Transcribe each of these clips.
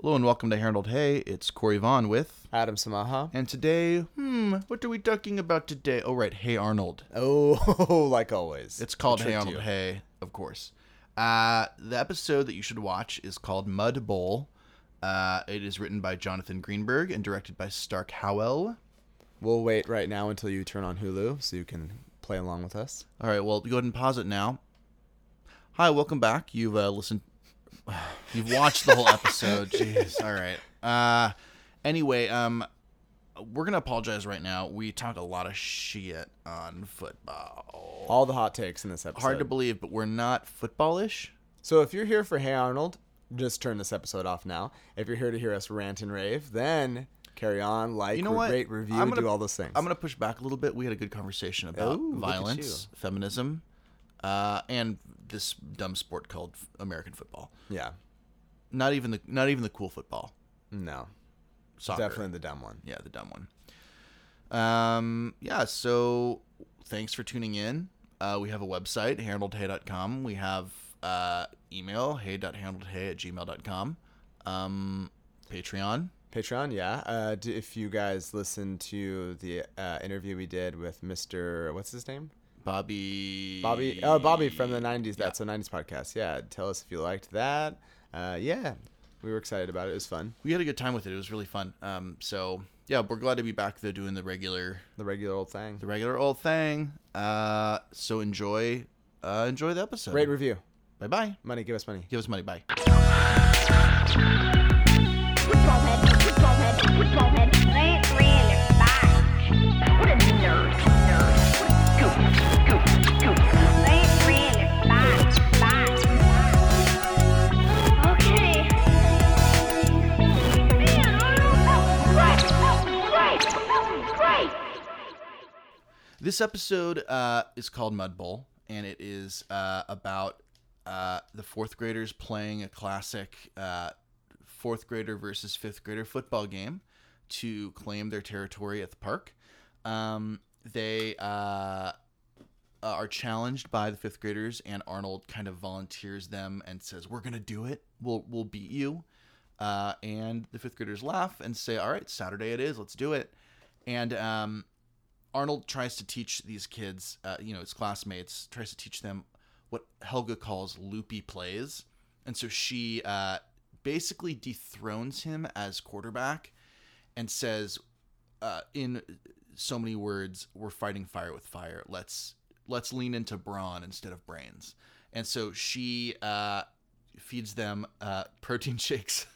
Hello and welcome to Harold Hay. It's Corey Vaughn with, Adam Samaha. and today, hmm, what are we talking about today? Oh, right, Hey Arnold. Oh, like always. It's called Hey Arnold you. Hey, of course. Uh, the episode that you should watch is called Mud Bowl. Uh, it is written by Jonathan Greenberg and directed by Stark Howell. We'll wait right now until you turn on Hulu so you can play along with us. All right, well, go ahead and pause it now. Hi, welcome back. You've uh, listened, you've watched the whole episode. Jeez. All right. Uh, anyway, um, we're gonna apologize right now. We talk a lot of shit on football. All the hot takes in this episode. Hard to believe, but we're not footballish. So if you're here for Hey Arnold, just turn this episode off now. If you're here to hear us rant and rave, then carry on, like, You know what? rate, review, gonna- do all those things. I'm gonna push back a little bit. We had a good conversation about Ooh, violence, feminism, uh, and this dumb sport called American football. yeah. Not even the not even the cool football. No. Soccer. Definitely the dumb one. Yeah, the dumb one. Um, yeah, so thanks for tuning in. Uh, we have a website, haroldhay.com. We have uh, email, hey.haroldhay at gmail.com. Um, Patreon. Patreon, yeah. Uh, if you guys listened to the uh, interview we did with Mr. What's his name? Bobby. Bobby. Oh, Bobby from the '90s. That's a '90s podcast. Yeah. Tell us if you liked that. Uh, yeah, we were excited about it. It was fun. We had a good time with it. It was really fun. Um, so yeah, we're glad to be back though doing the regular, The regular old thing. the regular old thing. Uh, so enjoy, uh, enjoy the episode. Rate review. Bye bye. Money. Give us money. Give us money. Bye. This episode uh, is called Mud Bowl, and it is uh, about uh, the fourth graders playing a classic uh, fourth grader versus fifth grader football game to claim their territory at the park. Um, they uh, are challenged by the fifth graders, and Arnold kind of volunteers them and says, "We're gonna do it. We'll we'll beat you." Uh, and the fifth graders laugh and say, "All right, Saturday it is. Let's do it." And um, Arnold tries to teach these kids, uh, you know, his classmates, tries to teach them what Helga calls loopy plays. And so she uh, basically dethrones him as quarterback and says, uh, in so many words, we're fighting fire with fire. Let's let's lean into brawn instead of brains. And so she uh, feeds them uh, protein shakes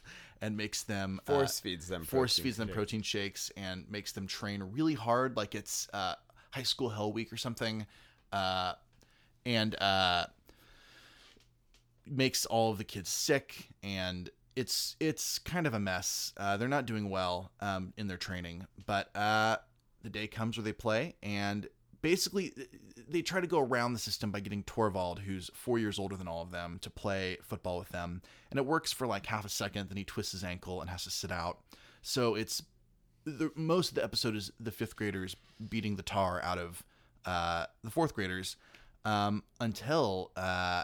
and makes them uh, Force feeds them. force feeds them protein shakes and makes them train really hard like it's uh, high school hell week or something uh, and uh, makes all of the kids sick and it's it's kind of a mess uh, they're not doing well um, in their training but uh, the day comes where they play and basically they try to go around the system by getting Torvald, who's four years older than all of them, to play football with them. And it works for like half a second, then he twists his ankle and has to sit out. So it's the, most of the episode is the fifth graders beating the tar out of uh, the fourth graders um, until uh,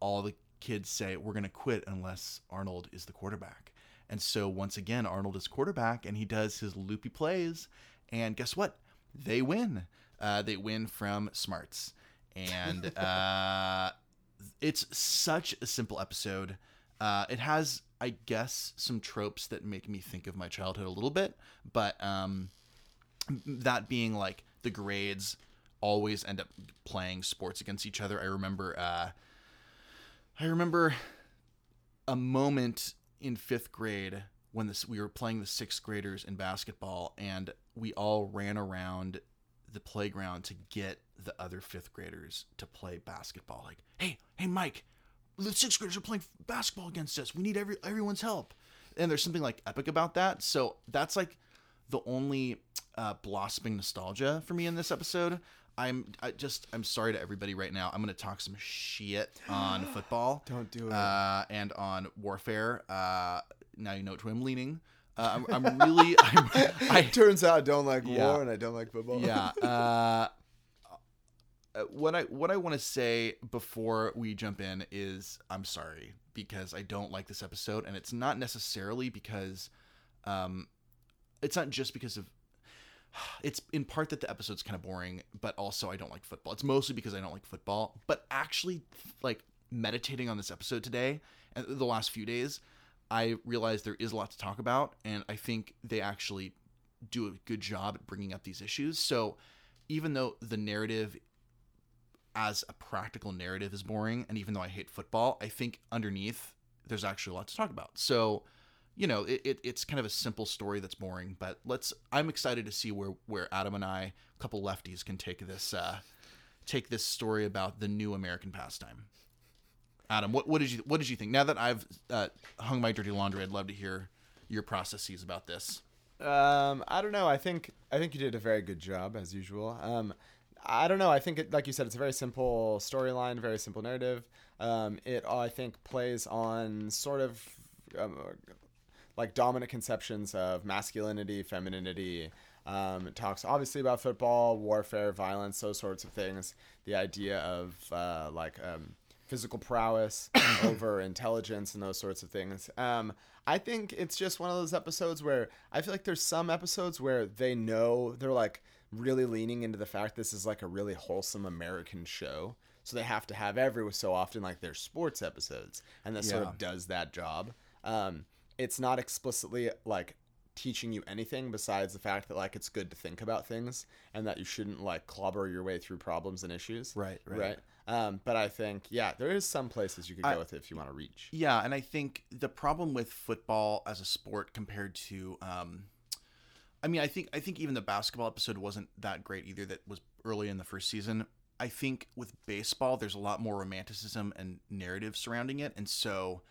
all the kids say, We're going to quit unless Arnold is the quarterback. And so once again, Arnold is quarterback and he does his loopy plays. And guess what? They win. Uh, they win from smarts. And uh, it's such a simple episode. Uh, it has, I guess, some tropes that make me think of my childhood a little bit. But um, that being like the grades always end up playing sports against each other. I remember. Uh, I remember a moment in fifth grade when this we were playing the sixth graders in basketball, and we all ran around the playground to get the other fifth graders to play basketball. Like, hey, hey, Mike, the sixth graders are playing basketball against us. We need every everyone's help. And there's something like epic about that. So that's like the only uh, blossoming nostalgia for me in this episode. I'm I just I'm sorry to everybody right now. I'm gonna talk some shit on football. Don't do it. Uh, and on warfare. Uh, now you know which way I'm leaning. Uh, I'm, I'm really I'm, I Turns out I don't like Yeah. war and I don't like football. yeah. Uh, uh, what I what I want to say before we jump in is I'm sorry because I don't like this episode, and it's not necessarily because, um, it's not just because of. It's in part that the episode's kind of boring, but also I don't like football. It's mostly because I don't like football. But actually, like meditating on this episode today and the last few days, I realize there is a lot to talk about, and I think they actually do a good job at bringing up these issues. So, even though the narrative as a practical narrative is boring, and even though I hate football, I think underneath there's actually a lot to talk about. So, you know, it, it, it's kind of a simple story that's boring, but let's. I'm excited to see where where Adam and I, a couple lefties, can take this uh, take this story about the new American pastime. Adam, what, what did you what did you think? Now that I've uh, hung my dirty laundry, I'd love to hear your processes about this. Um, I don't know. I think I think you did a very good job as usual. Um, I don't know. I think it, like you said, it's a very simple storyline, very simple narrative. Um, it I think plays on sort of um, like dominant conceptions of masculinity, femininity. Um, it talks obviously about football, warfare, violence, those sorts of things. The idea of uh, like um, physical prowess over intelligence and those sorts of things. Um, I think it's just one of those episodes where I feel like there's some episodes where they know they're like really leaning into the fact this is like a really wholesome American show. So they have to have every so often like their sports episodes, and this sort of does that job. Um, it's not explicitly like teaching you anything besides the fact that like it's good to think about things and that you shouldn't like clobber your way through problems and issues. Right, right. Right. Um, but I think yeah, there is some places you could go I- with it if you want to reach. Yeah, and I think the problem with football as a sport compared to, um, I mean, I think I think even the basketball episode wasn't that great either. That was early in the first season. I think with baseball, there's a lot more romanticism and narrative surrounding it, and so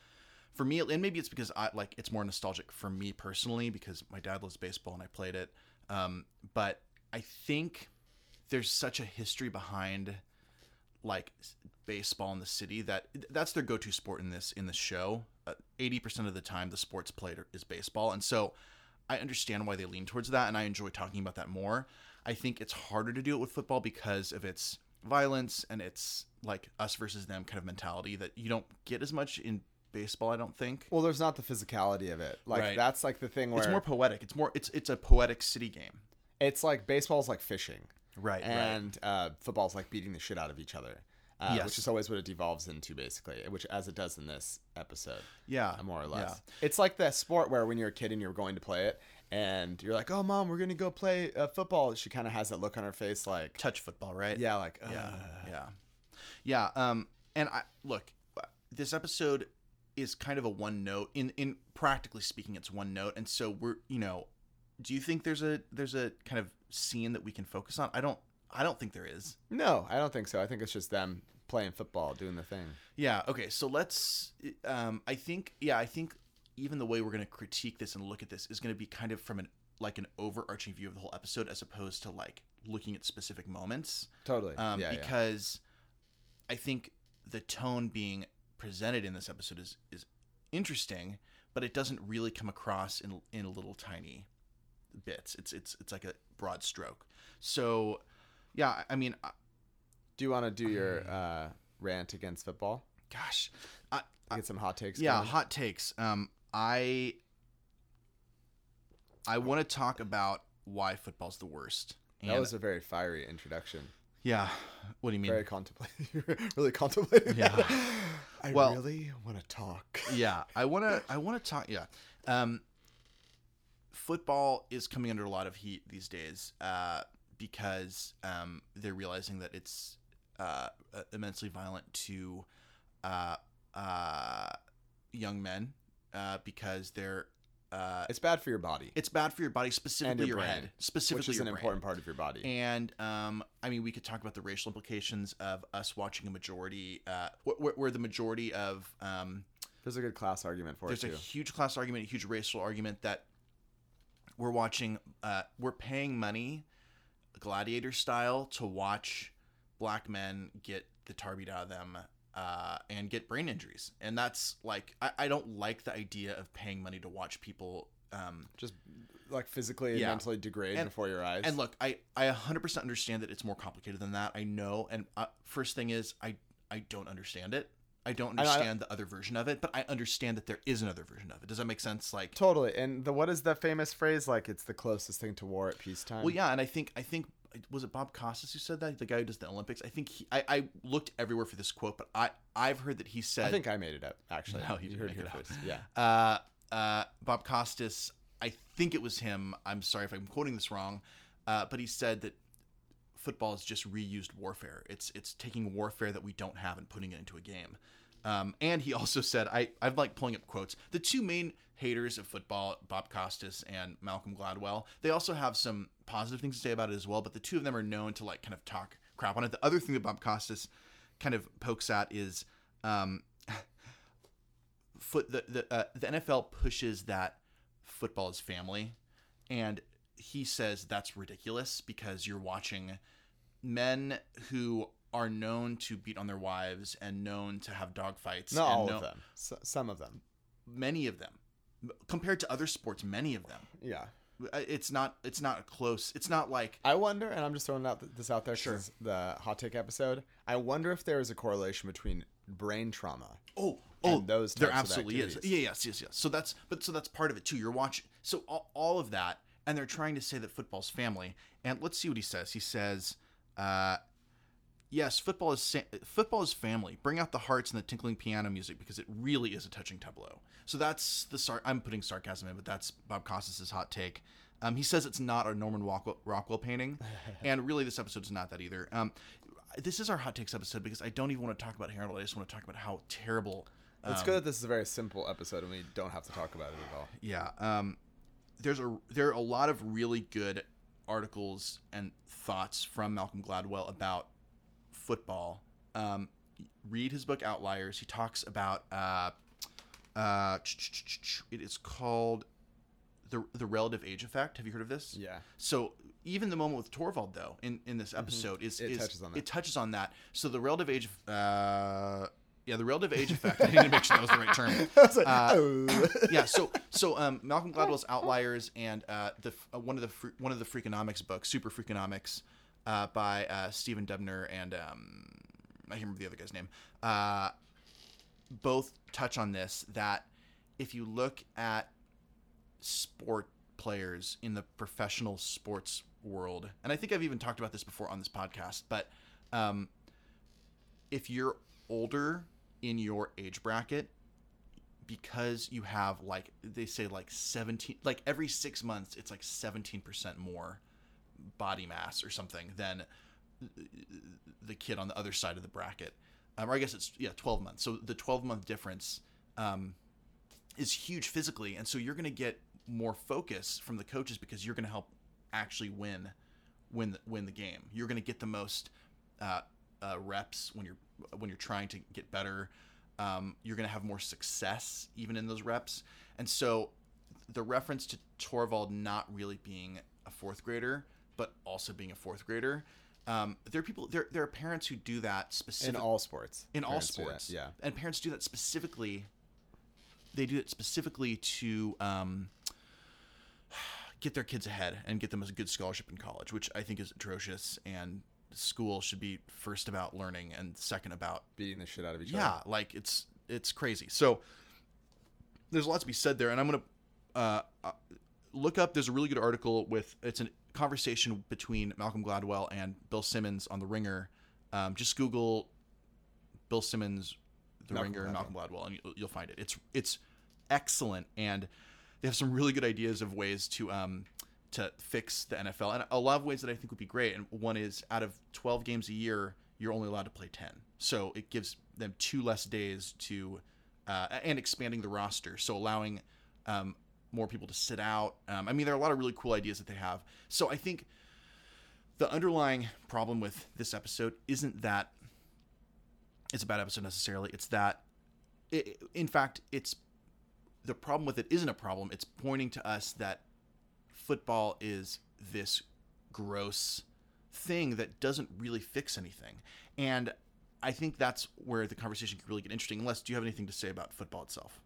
for me, and maybe it's because I like it's more nostalgic for me personally because my dad loves baseball and I played it. Um, but I think there's such a history behind like baseball in the city that that's their go-to sport in this in the show. Uh, Eighty percent of the time, the sports played is baseball, and so I understand why they lean towards that, and I enjoy talking about that more. I think it's harder to do it with football because of its violence and its like us versus them kind of mentality that you don't get as much in baseball. I don't think. Well, there's not the physicality of it. Like Right. that's like the thing where It's more poetic. It's more. It's it's a poetic city game. it's like baseball's like fishing, Right. and uh, football's like beating the shit out of each other. Uh, Yes. Which is always what it devolves into, basically, which as it does in this episode. Yeah. uh, more or less. Yeah. It's like that sport where when you're a kid and you're going to play it, and you're like, "Oh, mom, we're gonna go play uh, football." She kind of has that look on her face, like, Touch football, right? "Yeah, like, yeah yeah yeah um and i look this episode is kind of a one note in in practically speaking it's one note and so we're you know do you think there's a there's a kind of scene that we can focus on i don't i don't think there is No, I don't think so. I think it's just them playing football, doing the thing. yeah okay so let's um i think yeah i think even the way we're going to critique this and look at this is going to be kind of from an like an overarching view of the whole episode as opposed to like looking at specific moments Totally. um, yeah, yeah. because I think the tone being presented in this episode is is interesting, but it doesn't really come across in in a little tiny bits. It's it's it's like a broad stroke. So, yeah, I- I mean, I- Do you want to do your uh, rant against football? gosh, I, Get some hot takes. yeah, going? hot takes. Um, I I want to talk about why football's the worst. And That was a very fiery introduction. yeah. What do you mean? Very contemplative. really contemplating. Yeah. I Well- really want to talk. yeah i want to i want to talk yeah um football is coming under a lot of heat these days uh because um they're realizing that it's uh immensely violent to uh uh young men uh because they're uh It's bad for your body, it's bad for your body specifically your your, brain, head specifically which is an brain. important part of your body. And um, I mean, we could talk about the racial implications of us watching a majority, uh, wh- wh- where the majority of um, There's a good class argument for there's it There's a huge class argument, a huge racial argument that we're watching. Uh, we're paying money, gladiator style, to watch black men get the tar beat out of them uh, and get brain injuries, and that's like I, I don't like the idea of paying money to watch people. Um, Just like physically and Yeah. mentally degrade And- before your eyes. and look, I I 100% understand that it's more complicated than that. I know. And uh, first thing is, I I don't understand it. I don't I- I- understand the other version of it, but I understand that there is another version of it. Does that make sense? Like, Totally. And the what is the famous phrase? Like it's the closest thing to war at peacetime. well, yeah, and I think I think was it Bob Costas who said that the guy who does the Olympics. I think he, I I looked everywhere for this quote, but I I've heard that he said I think I made it up. Actually, No, you you heard it it here up. first. Yeah. uh, uh, Bob Costas, I think it was him. I'm sorry if I'm quoting this wrong, uh, but he said that football is just reused warfare. It's it's taking warfare that we don't have and putting it into a game. Um, and he also said, I I've like pulling up quotes. The two main haters of football, Bob Costas and Malcolm Gladwell, they also have some positive things to say about it as well. But the two of them are known to like kind of talk crap on it. The other thing that Bob Costas kind of pokes at is um, foot the the, uh, the NFL pushes that football is family, and he says that's ridiculous because you're watching men who are known to beat on their wives and known to have dogfights. Not and all of them. S- some of them. Many of them, compared to other sports, many of them. Yeah. Uh, It's not. It's not close. It's not like I wonder, and I'm just throwing out this out there. Sure. The hot take episode. I wonder if there is a correlation between brain trauma. Oh, oh, and those there types of absolutely is. Yeah, yes, yes, yes. So that's but so that's part of it too. You're watching so all, all of that, and they're trying to say that football's family. And let's see what he says. He says, uh, "Yes, football is sa- football is family. Bring out the hearts and the tinkling piano music because it really is a touching tableau." So that's the sar- I'm putting sarcasm in, but that's Bob Costas' hot take. Um, he says it's not a Norman Rockwell, Rockwell painting, and really this episode is not that either. Um, this is our hot takes episode because I don't even want to talk about Harold. I just want to talk about how terrible It's um, good that this is a very simple episode and we don't have to talk about it at all. Yeah. Um, there's a there are a lot of really good articles and thoughts from Malcolm Gladwell about football. Um, read his book Outliers. He talks about uh, uh, it is called the the relative age effect. Have you heard of this? Yeah. So even the moment with Torvald, though, in, in this episode, is Mm-hmm. It is touches on that. it touches on that. So the relative age, uh, yeah, the relative age effect. I need to make sure that was the right term. Like, Uh, oh. yeah, so so um, Malcolm Gladwell's Outliers and uh, the uh, one of the one of the Freakonomics books, Super Freakonomics, uh, by uh, Stephen Dubner and um, I can't remember the other guy's name. Uh, both touch on this that if you look at sport players in the professional sports world, and I think I've even talked about this before on this podcast, but um, if you're older in your age bracket, because you have like they say like 17 like every six months it's like 17% more body mass or something than the kid on the other side of the bracket. Um, or i guess it's yeah 12 months. So the 12 month difference um, is huge physically. And so you're going to get more focus from the coaches because you're going to help actually win win the, win the game. You're going to get the most uh, uh, reps when you're when you're trying to get better um, you're going to have more success even in those reps and so the reference to Torvald not really being a fourth grader but also being a fourth grader um, there are people there, there are parents who do that specifically. in all sports. in all sports. Yeah. and parents do that specifically. They do it specifically to um, get their kids ahead and get them a good scholarship in college, which I think is atrocious. And school should be first about learning and second about Beating the shit out of each yeah, other. Yeah, like it's it's crazy. So there's a lot to be said there, and I'm gonna uh, uh, look up. There's a really good article with it's a conversation between Malcolm Gladwell and Bill Simmons on The Ringer. Um, just Google Bill Simmons, The Malcolm Ringer, Gladwell. Malcolm Gladwell, and you'll, you'll find it. It's it's excellent, and they have some really good ideas of ways to um, to fix the NFL, and a lot of ways that I think would be great. And one is out of 12 games a year, you're only allowed to play 10, so it gives them two less days to, uh, and expanding the roster, so allowing um, more people to sit out. Um, I mean, there are a lot of really cool ideas that they have. So I think the underlying problem with this episode isn't that it's a bad episode necessarily. It's that, it, in fact, it's the problem with it isn't a problem. It's pointing to us that football is this gross thing that doesn't really fix anything. And I think that's where the conversation can really get interesting. Unless, do you have anything to say about football itself?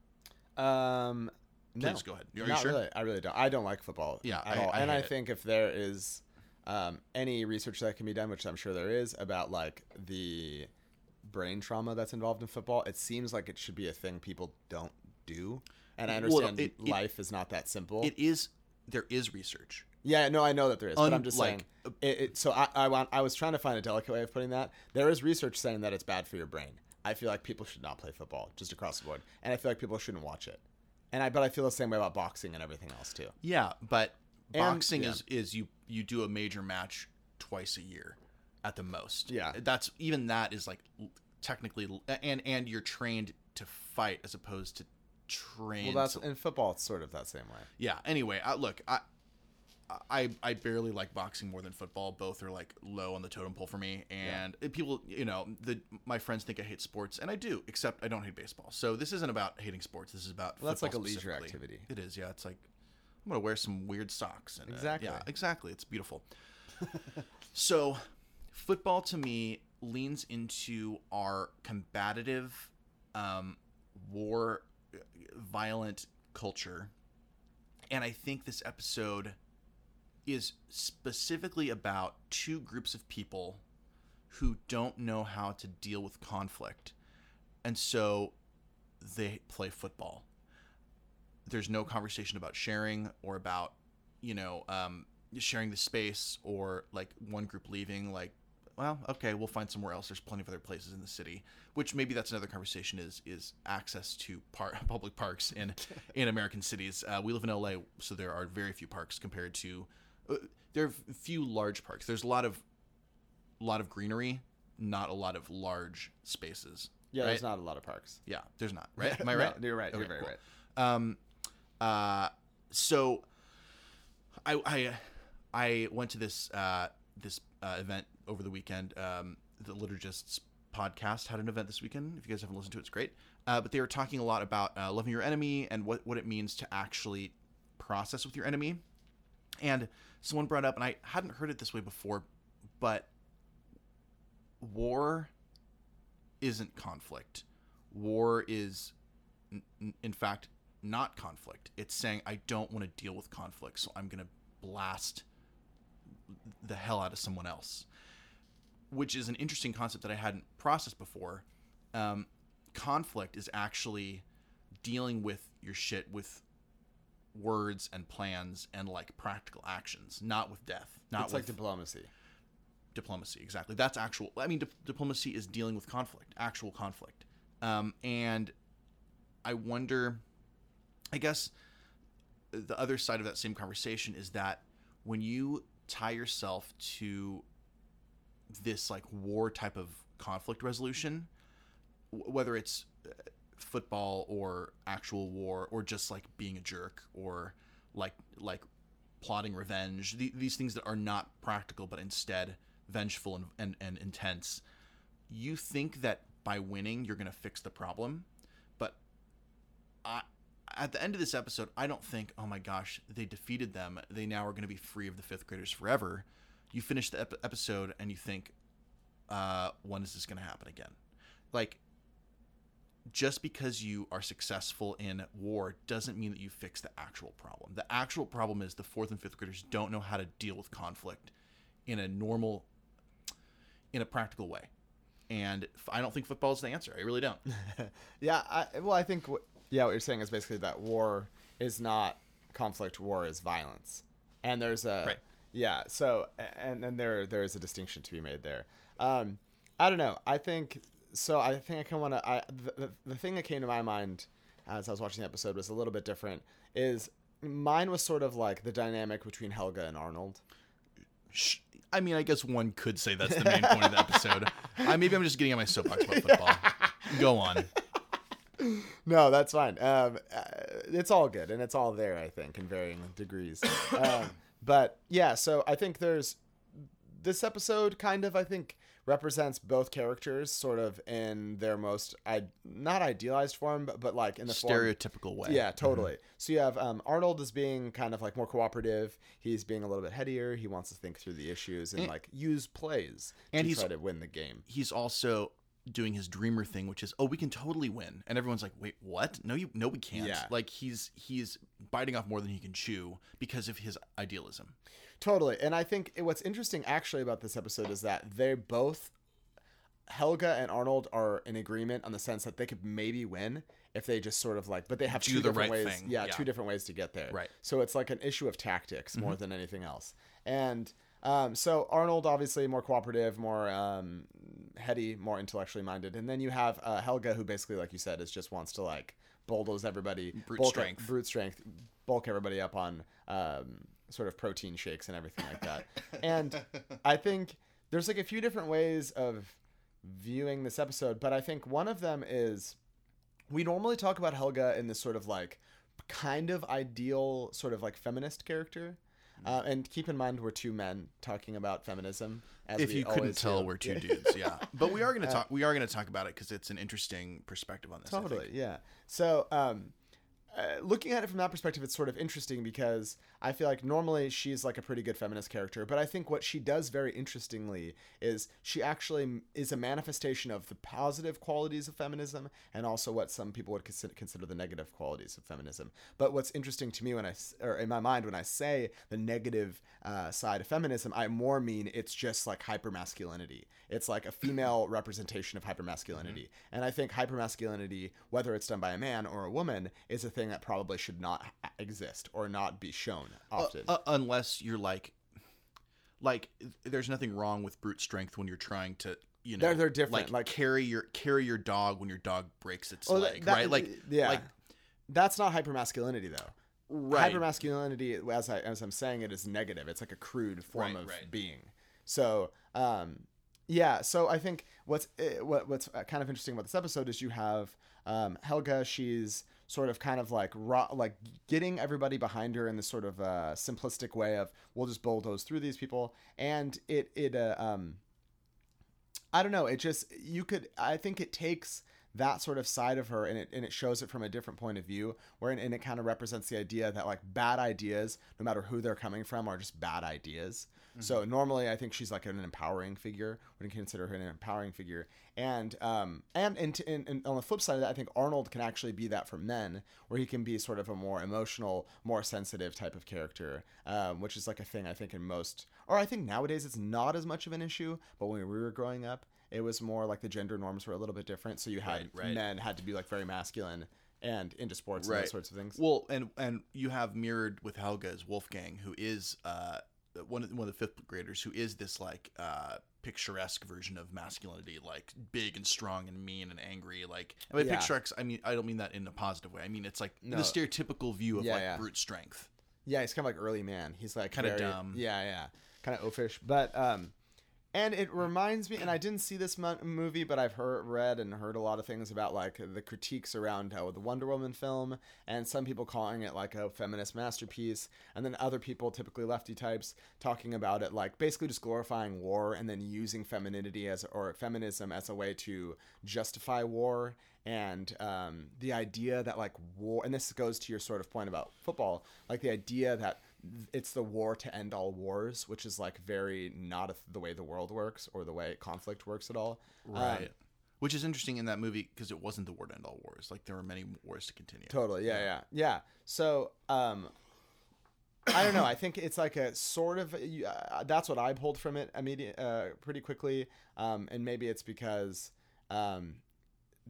Um, no. Go ahead. Are you sure? really. I really don't. I don't like football. Yeah, at I- all. I and I it. think if there is um, any research that can be done, which I'm sure there is, about like the brain trauma that's involved in football. It seems like it should be a thing people don't do. And I understand it- it- life is not that simple. It is there is research. yeah, no, I know that there is, but I'm just like, saying. It, it, so I, I want. I was trying to find a delicate way of putting that. There is research saying that it's bad for your brain. I feel like people should not play football just across the board, and I feel like people shouldn't watch it. And I, but I feel the same way about boxing and everything else too. Yeah, but And- boxing yeah. is is you you do a major match twice a year at the most. Yeah. That's even that is like technically and and you're trained to fight as opposed to train Well, that's to- in football. It's sort of that same way. yeah anyway I, look i I, I barely like boxing more than football. Both are like low on the totem pole for me. And people, you know, the my friends think I hate sports, and I do. Except I don't hate baseball. So this isn't about hating sports. This is about Well, that's like a leisure activity. It is. Yeah, it's like I'm gonna wear some weird socks. And, uh, Exactly. yeah, exactly. It's beautiful. so, football to me leans into our combative, um, war, violent culture, and I think this episode is specifically about two groups of people who don't know how to deal with conflict, and so they play football. There's no conversation about sharing or about you know um, sharing the space or like one group leaving like well okay we'll find somewhere else there's plenty of other places in the city which maybe that's another conversation is is access to par- public parks in in american cities uh, we live in la so there are very few parks compared to uh, there are few large parks there's a lot of lot of greenery not a lot of large spaces Yeah, right? there's not a lot of parks. yeah there's not right am i No, right you're right. You're Okay, very cool. right. um, uh, so I, I, I went to this, uh, this, uh, event over the weekend. Um, the Liturgists podcast had an event this weekend. If you guys haven't listened to it, it's great. Uh, but they were talking a lot about, uh, loving your enemy and what, what it means to actually process with your enemy. And someone brought up, and I hadn't heard it this way before, but war isn't conflict. War is, n- in fact, not conflict. It's saying I don't want to deal with conflict, so I'm going to blast the hell out of someone else, which is an interesting concept that I hadn't processed before. Um, conflict is actually dealing with your shit with words and plans and like practical actions, not with death, not It's with like diplomacy. diplomacy exactly that's actual i mean dip- diplomacy is dealing with conflict actual conflict um, and i wonder i guess the other side of that same conversation is that when you tie yourself to this like war type of conflict resolution whether it's uh, football or actual war or just like being a jerk or like like plotting revenge the, these things that are not practical but instead vengeful and, and, and intense you think that by winning you're going to fix the problem. But I, at the end of this episode i don't think oh my gosh they defeated them. They now are going to be free of the fifth graders forever you finish the ep- episode and you think uh, when is this going to happen again like just because you are successful in war doesn't mean that you fix the actual problem. The actual problem is the fourth and fifth graders don't know how to deal with conflict in a normal, in a practical way. And I don't think football is the answer. I really don't. Yeah, I, well, I think what, yeah, what you're saying is basically that war is not conflict. War is violence, and there's a Right. Yeah. So and and there there is a distinction to be made there. Um, I don't know. I think so. I think I kind of want to. I the, the thing that came to my mind as I was watching the episode was a little bit different. Is mine was sort of like the dynamic between Helga and Arnold. Sh- I mean, I guess one could say that's the main point of the episode. I, maybe I'm just getting on my soapbox about football. Go on. No, that's fine. Um, uh, it's all good, and it's all there, I think, in varying degrees. um, but yeah, so I think there's this episode kind of I think represents both characters sort of in their most I not idealized form, but, but like in the form Stereotypical way. yeah, totally. So you have um, Arnold as being kind of like more cooperative. He's being a little bit headier. He wants to think through the issues and, And- like use plays and to he's- try to win the game. He's also doing his dreamer thing, which is, oh, we can totally win, and everyone's like, wait, what? No, you, no, we can't. Yeah. Like he's he's biting off more than he can chew because of his idealism. Totally. And I think what's interesting actually about this episode is that they both Helga and Arnold are in agreement on the sense that they could maybe win if they just sort of like, but they have Do two the different right ways. Yeah, yeah. two different ways to get there. Right. Mm-hmm. So it's like an issue of tactics more than anything else. And um, so Arnold obviously more cooperative, more um, heady, more intellectually minded, and then you have uh, Helga who basically, like you said, is just wants to like bulldoze everybody, Brute bulk strength. brute strength, bulk everybody up on um, sort of protein shakes and everything like that. and I think there's like a few different ways of viewing this episode, but I think one of them is we normally talk about Helga in this sort of like kind of ideal sort of like feminist character. Uh, and keep in mind we're two men talking about feminism. As if you couldn't tell, do. we're two dudes. Yeah, but we are gonna talk. We are gonna talk about it because it's an interesting perspective on this. Totally, yeah. So, um, uh, looking at it from that perspective, it's sort of interesting because I feel like normally she's like a pretty good feminist character, but I think what she does very interestingly is she actually is a manifestation of the positive qualities of feminism and also what some people would consider, the negative qualities of feminism. But what's interesting to me when I, or in my mind, when I say the negative uh, side of feminism, I more mean it's just like hypermasculinity. It's like a female representation of hypermasculinity. And I think hypermasculinity, whether it's done by a man or a woman, is a thing that probably should not exist or not be shown often. Uh, unless you're like, like, there's nothing wrong with brute strength when you're trying to, you know, They're- they're different, Like, like- carry your carry your dog when your dog breaks its Oh, leg, that- right? Like, yeah. like, That's not hypermasculinity though. right. Hypermasculinity, as I as I'm saying it, is negative. It's like a crude form Right, of right. being. So, um, yeah. So I think what's uh, what what's uh, kind of interesting about this episode is you have um, Helga. She's sort of kind of like raw, like getting everybody behind her in this sort of uh, simplistic way of we'll just bulldoze through these people, and it it uh, um, I don't know. It just you could. I think it takes that sort of side of her and it and it shows it from a different point of view, where and it kind of represents the idea that like bad ideas, no matter who they're coming from, are just bad ideas. So normally, I think she's like an empowering figure. Would consider her an empowering figure, and um and and, and, and on the flip side of that, I think Arnold can actually be that for men, where he can be sort of a more emotional, more sensitive type of character, um, which is like a thing I think in most, or I think nowadays it's not as much of an issue, but when we were growing up, it was more like the gender norms were a little bit different. So you had Right, right. men had to be like very masculine and into sports and Right. those sorts of things. Well, and and you have mirrored with Helga as Wolfgang, who is uh one of one of the fifth graders, who is this like uh picturesque version of masculinity, like big and strong and mean and angry. Like I mean, Yeah. picturesque. I mean, I don't mean that in a positive way. I mean, it's like No. the stereotypical view of Yeah, like yeah. brute strength. Yeah, he's kind of like early man. He's like Kinda dumb. Yeah, yeah, kind of oafish. But um, and it reminds me, and I didn't see this mo- movie, but I've heard, read, and heard a lot of things about like the critiques around uh, the Wonder Woman film, and some people calling it like a feminist masterpiece, and then other people, typically lefty types, talking about it like basically just glorifying war and then using femininity as or feminism as a way to justify war. And um, the idea that like war and this goes to your sort of point about football like the idea that it's the war to end all wars which is like very not the way the world works or the way conflict works at all. Right. Um, Which is interesting in that movie because it wasn't the war to end all wars. Like there were many wars to continue. Totally. Yeah, yeah, yeah. So, um, I don't know. I think it's like a sort of. Uh, that's what I pulled from it immediate, uh, pretty quickly. Um, and maybe it's because, um,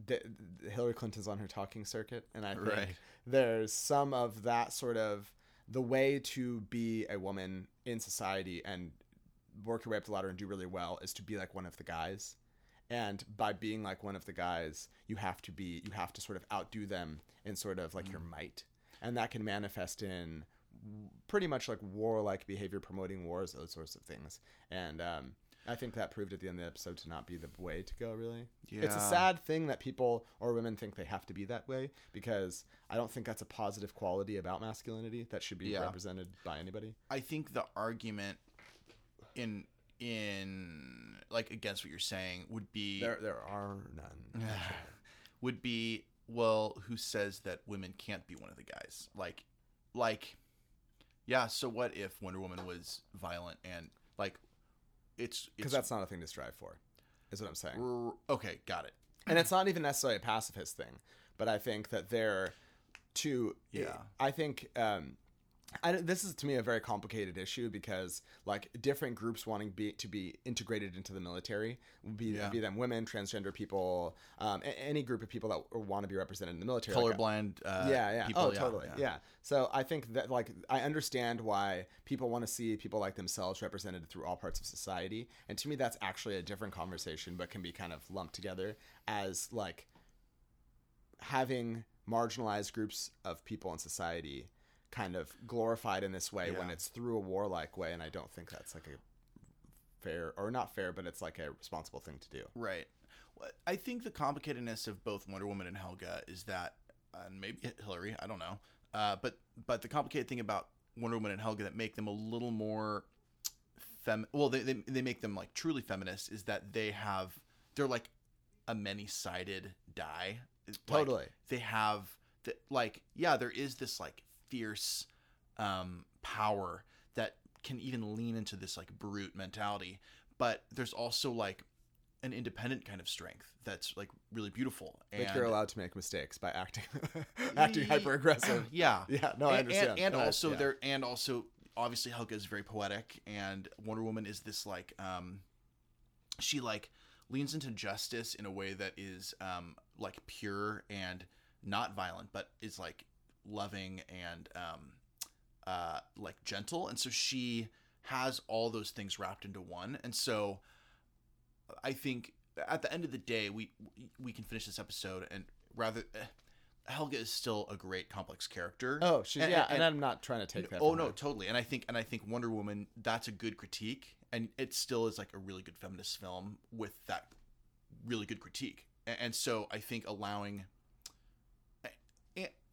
the, the Hillary Clinton's on her talking circuit, and I think Right. there's some of that sort of the way to be a woman in society and work your way up the ladder and do really well is to be like one of the guys. And by being like one of the guys you have to be you have to sort of outdo them in sort of like your might. And that can manifest in pretty much like warlike behavior promoting wars those sorts of things. And um, i think that proved at the end of the episode to not be the way to go really. It's a sad thing that people or women think they have to be that way because i don't think that's a positive quality about masculinity that should be Yeah. represented by anybody. I think the argument in in like against what you're saying would be there, there are none. would be well who says that women can't be one of the guys? Like like yeah so what if wonder woman was violent and it's because that's not a thing to strive for is what i'm saying r- okay got it and it's not even necessarily a pacifist thing but i think that they're to Yeah. i think um I, this is to me a very complicated issue because like different groups wanting be, to be integrated into the military, be Yeah. be them women, transgender people, um, a- any group of people that want to be represented in the military. like, Colorblind. Uh, yeah, yeah. People, oh, totally. yeah. Yeah. So I think that like I understand why people want to see people like themselves represented through all parts of society, and to me that's actually a different conversation, but can be kind of lumped together as like having marginalized groups of people in society kind of glorified in this way when it's through a warlike way, and I don't think that's like a fair or not fair, but it's like a responsible thing to do. Right. Well, I think the complicatedness of both Wonder Woman and Helga is that, and maybe Hillary, I don't know, uh, but but the complicated thing about Wonder Woman and Helga that make them a little more fem. Well, they, they they make them like truly feminist is that they have they're like a many sided die. Like, Totally. they have the, like yeah, there is this like fierce um, power that can even lean into this like brute mentality, but there's also like an independent kind of strength that's like really beautiful. And Like you're allowed to make mistakes by acting acting hyper aggressive. Yeah. Yeah, no, I understand. And, and I- also yeah. there and also obviously Helga is very poetic and Wonder Woman is this like um she like leans into justice in a way that is um like pure and not violent but is like loving and um uh like gentle and so she has all those things wrapped into one and so I think at the end of the day, we we can finish this episode and rather. eh, Helga is still a great complex character. Oh, she's And- yeah, and- and, I'm not trying to take that. oh no, her. totally. And I think and I think Wonder Woman that's a good critique, and it still is like a really good feminist film with that really good critique. And, and so I think allowing,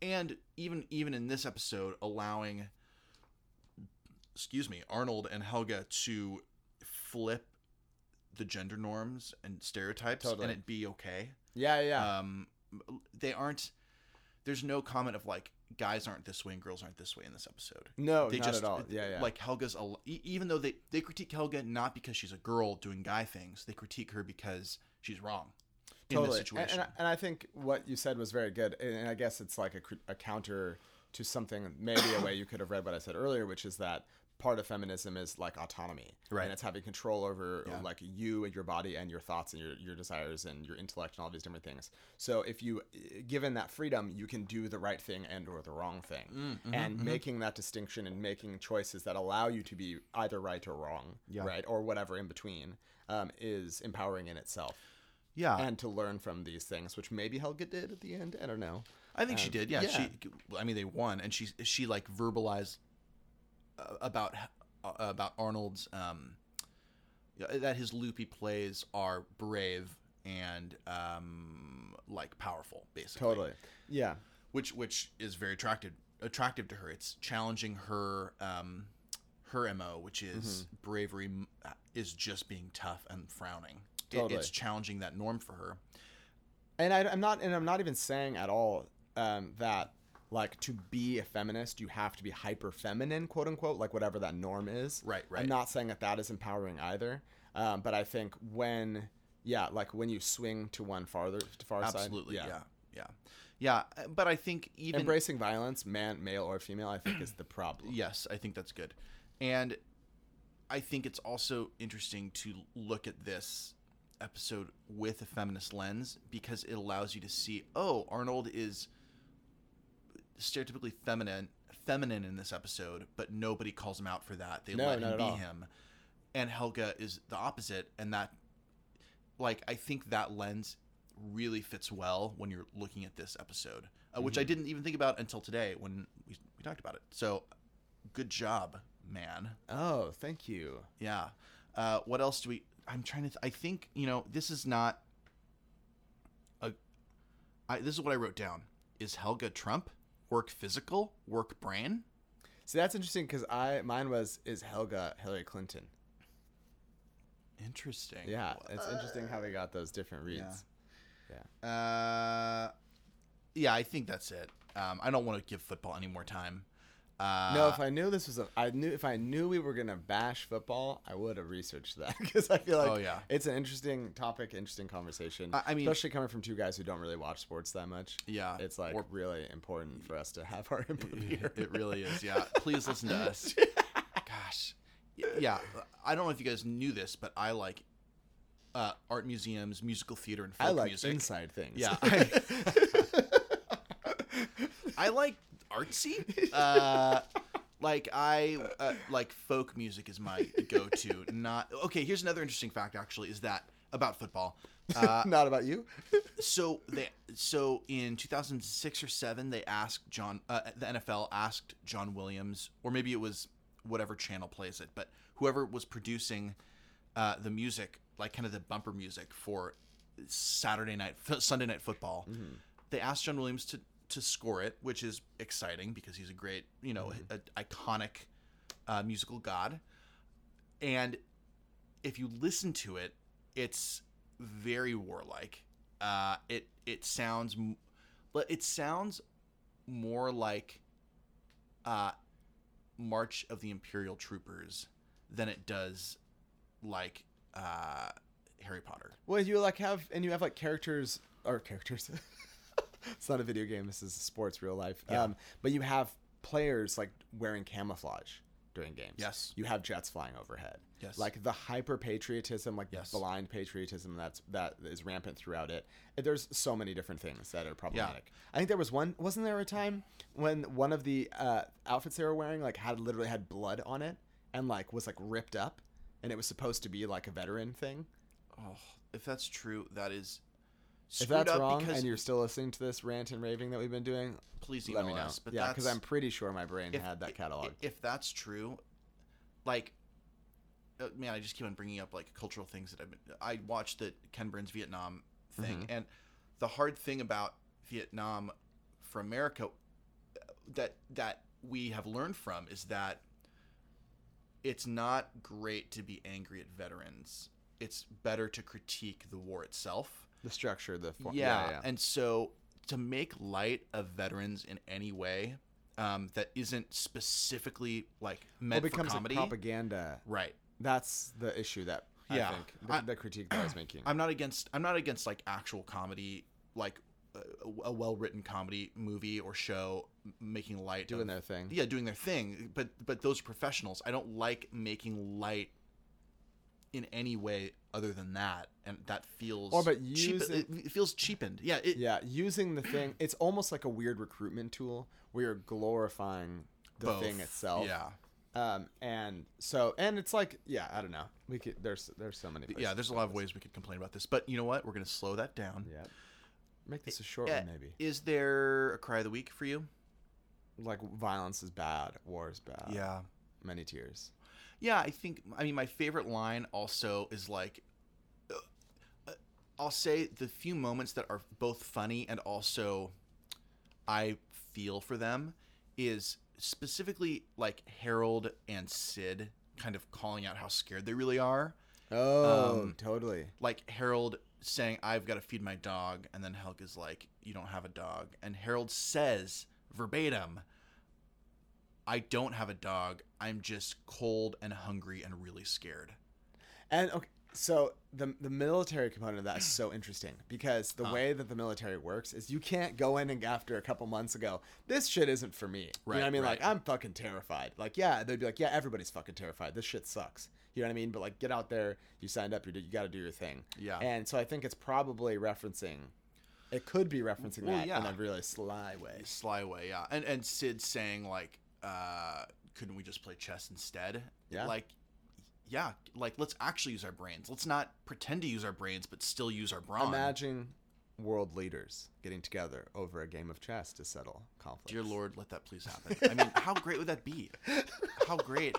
and, even even in this episode, allowing, excuse me, Arnold and Helga to flip the gender norms and stereotypes Totally. and it be okay Yeah, yeah. um they aren't there's no comment of like guys aren't this way and girls aren't this way in this episode no, they not just at all. Yeah, yeah. like helga's a, even though they they critique helga not because she's a girl doing guy things they critique her because she's wrong totally. And- situation And, I- and I think what you said was very good, and and I guess it's like a, a counter to something, maybe a way you could have read what I said earlier, which is that part of feminism is like autonomy, Right. And it's having control over Yeah. like you and your body and your thoughts and your your desires and your intellect and all these different things. So if you, given that freedom, you can do the right thing and or the wrong thing, Mm, mm-hmm, and making that distinction and making choices that allow you to be either right or wrong, Yeah. right, or whatever in between, um, is empowering in itself yeah and to learn from these things, which maybe Helga did at the end. I don't know. i think she um, did yeah, yeah. she i mean they won and she she like verbalized uh, about uh, about arnold's um that his loopy plays are brave and um like powerful basically Totally. Yeah. which which is very attractive attractive to her. It's challenging her um her mo, which is Mm-hmm. bravery is just being tough and frowning. It- Totally. it's challenging that norm for her. And I, I'm not, and I'm not even saying at all um, that like to be a feminist, you have to be hyper feminine, quote unquote, like whatever that norm is. Right, right. I'm not saying that that is empowering either. Um, but I think when, yeah, like when you swing to one farther, to far side, Absolutely, yeah. yeah, yeah, But I think even Embracing violence, man, male or female, I think is the problem. yes, I think that's good, and I think it's also interesting to look at this episode with a feminist lens because it allows you to see, oh, Arnold is stereotypically feminine feminine in this episode, but nobody calls him out for that. They No, let him be all. him. And Helga is the opposite and that like I think that lens really fits well when you're looking at this episode, uh, which I Mm-hmm. didn't even think about until today when we, we talked about it. So, good job, man. Oh, thank you. Yeah. Uh, what else do we? I'm trying to. Th- I think you know this is not. A, I, this is what I wrote down. Is Helga Trump work physical, work brain? See, that's interesting because I mine was is Helga Hillary Clinton. Interesting. Yeah, it's interesting how they got those different reads. Yeah. Uh, yeah, I think that's it. Um, I don't want to give football any more time. Uh, no, if I knew this was a, I knew if I knew we were gonna bash football, I would have researched that because I feel like Oh, yeah. it's an interesting topic, interesting conversation. I- I mean- especially coming from two guys who don't really watch sports that much. Yeah, it's like or- really important for us to have our input here. it really is. Yeah, please listen to us. Gosh, yeah. I don't know if you guys knew this, but I like uh, art museums, musical theater, and folk I like music. inside things. Yeah. I, I like artsy. Uh, like I uh, like folk music is my go-to. Not okay. Here's another interesting fact. Actually, is that about football. Uh, not about you. so they so in 2006 or 7 they asked John uh, the NFL asked John Williams or maybe it was whatever channel plays it but whoever was producing uh, the music like kind of the bumper music for Saturday night Sunday night football they asked John Williams to to score it which is exciting because he's a great you know a, iconic uh, musical god and if you listen to it, it's very warlike. Uh, it it sounds, but it sounds more like uh, March of the Imperial Troopers than it does like uh, Harry Potter. Well, you like have and you have like characters or characters. it's not a video game. This is sports, real life. Yeah. Um, but you have players like wearing camouflage during games. Yes. You have jets flying overhead. Yes. Like the hyper patriotism, like Yes. blind patriotism that's that is rampant throughout it. There's so many different things that are problematic. I think there was one. Wasn't there a time when one of the uh, outfits they were wearing like had literally had blood on it and like was like ripped up, and it was supposed to be like a veteran thing. Oh, if that's true, that is. If that's wrong and you're still listening to this rant and raving that we've been doing, please let me know. us. But yeah, because I'm pretty sure my brain if- had that catalog. If that's true, like, uh, man, I just keep on bringing up like cultural things that I've been. I watched the Ken Burns Vietnam thing, Mm-hmm. and the hard thing about Vietnam for America uh, that that we have learned from is that it's not great to be angry at veterans. It's better to critique the war itself. The structure, the form. Yeah, yeah. and so to make light of veterans in any way um, that isn't specifically like Well, meant it becomes for comedy, like propaganda. right? That's the issue that Yeah. I think the, I- the critique that I was making. I'm not against. I'm not against like actual comedy, like a, a well-written comedy movie or show making light Doing of, their thing. Yeah, doing their thing. But but those are professionals. I don't like making light in any way other than that, and that feels Or but cheap, it, it feels cheapened. Yeah, it, yeah, using the thing. It's almost like a weird recruitment tool where you're glorifying the both. thing itself. Yeah. Um, and so, and it's like, yeah, I don't know. We could. There's there's so many. yeah, there's a lot of ways we could complain about this, but you know what? We're gonna slow that down. Yeah. Make this a short Uh, one, maybe. Is there a cry of the week for you? Like violence is bad, war is bad. yeah, Many tears. Yeah. I think. I mean, my favorite line also is like, uh, uh, I'll say the few moments that are both funny and also I feel for them is specifically like Harold and Sid kind of calling out how scared they really are. Oh, Um, totally. like Harold saying, "I've got to feed my dog," and then Helga's like, "You don't have a dog," and Harold says verbatim, "I don't have a dog. I'm just cold and hungry and really scared." And okay, so the the military component of that is so interesting because the Huh. way that the military works is you can't go in and after a couple months ago, this shit isn't for me. you know what I Right, mean? Like. I'm fucking terrified. Like yeah, they'd be like, yeah, everybody's fucking terrified. This shit sucks. You know what I mean? But like, get out there. You signed up. You. You got to do your thing. Yeah. And so I think it's probably referencing. It could be referencing Well, that yeah. in a really sly way. Sly way, yeah, and and Sid saying like, uh, "Couldn't we just play chess instead?" Yeah. Like, yeah, like let's actually use our brains. Let's not pretend to use our brains, but still use our brawn. Imagine world leaders getting together over a game of chess to settle conflicts. Dear Lord, let that please happen. I mean, how great would that be? How great!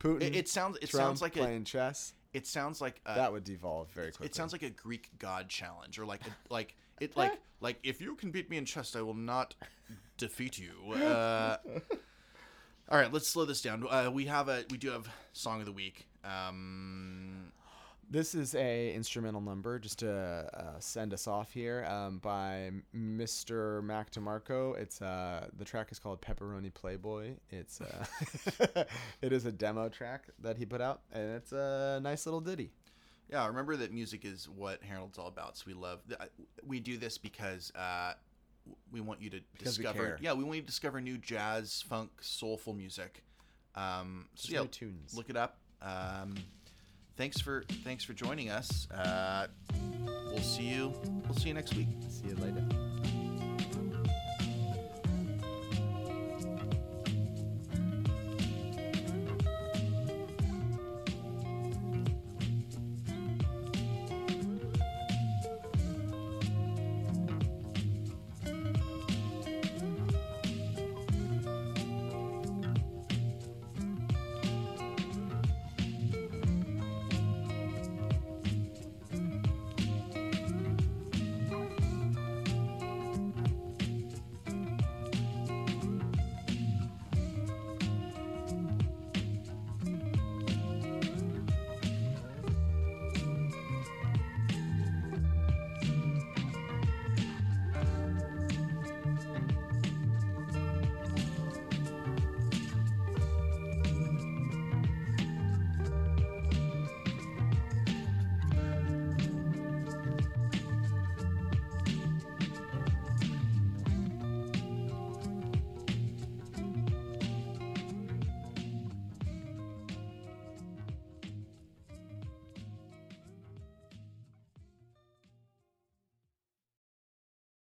Putin. It, it sounds. It Trump sounds like a. playing chess. It sounds like a, that would devolve very quickly. It sounds like a Greek god challenge, or like a, like it like like if you can beat me in chess, I will not defeat you. Uh, all right, let's slow this down. Uh, we have a we do have song of the week. Um, This is a instrumental number just to uh, send us off here um, by Mr. Mac DeMarco. It's uh, the track is called Pepperoni Playboy. It's uh, it is a demo track that he put out, and it's a nice little ditty. Yeah, remember that music is what Harold's all about. So we love we do this because uh, we want you to Because discover. Yeah, we want you to discover new jazz, funk, soulful music. Um, so yeah, tunes. look it up. Um, thanks for thanks for joining us. Uh, we'll see you. We'll see you next week. See you later.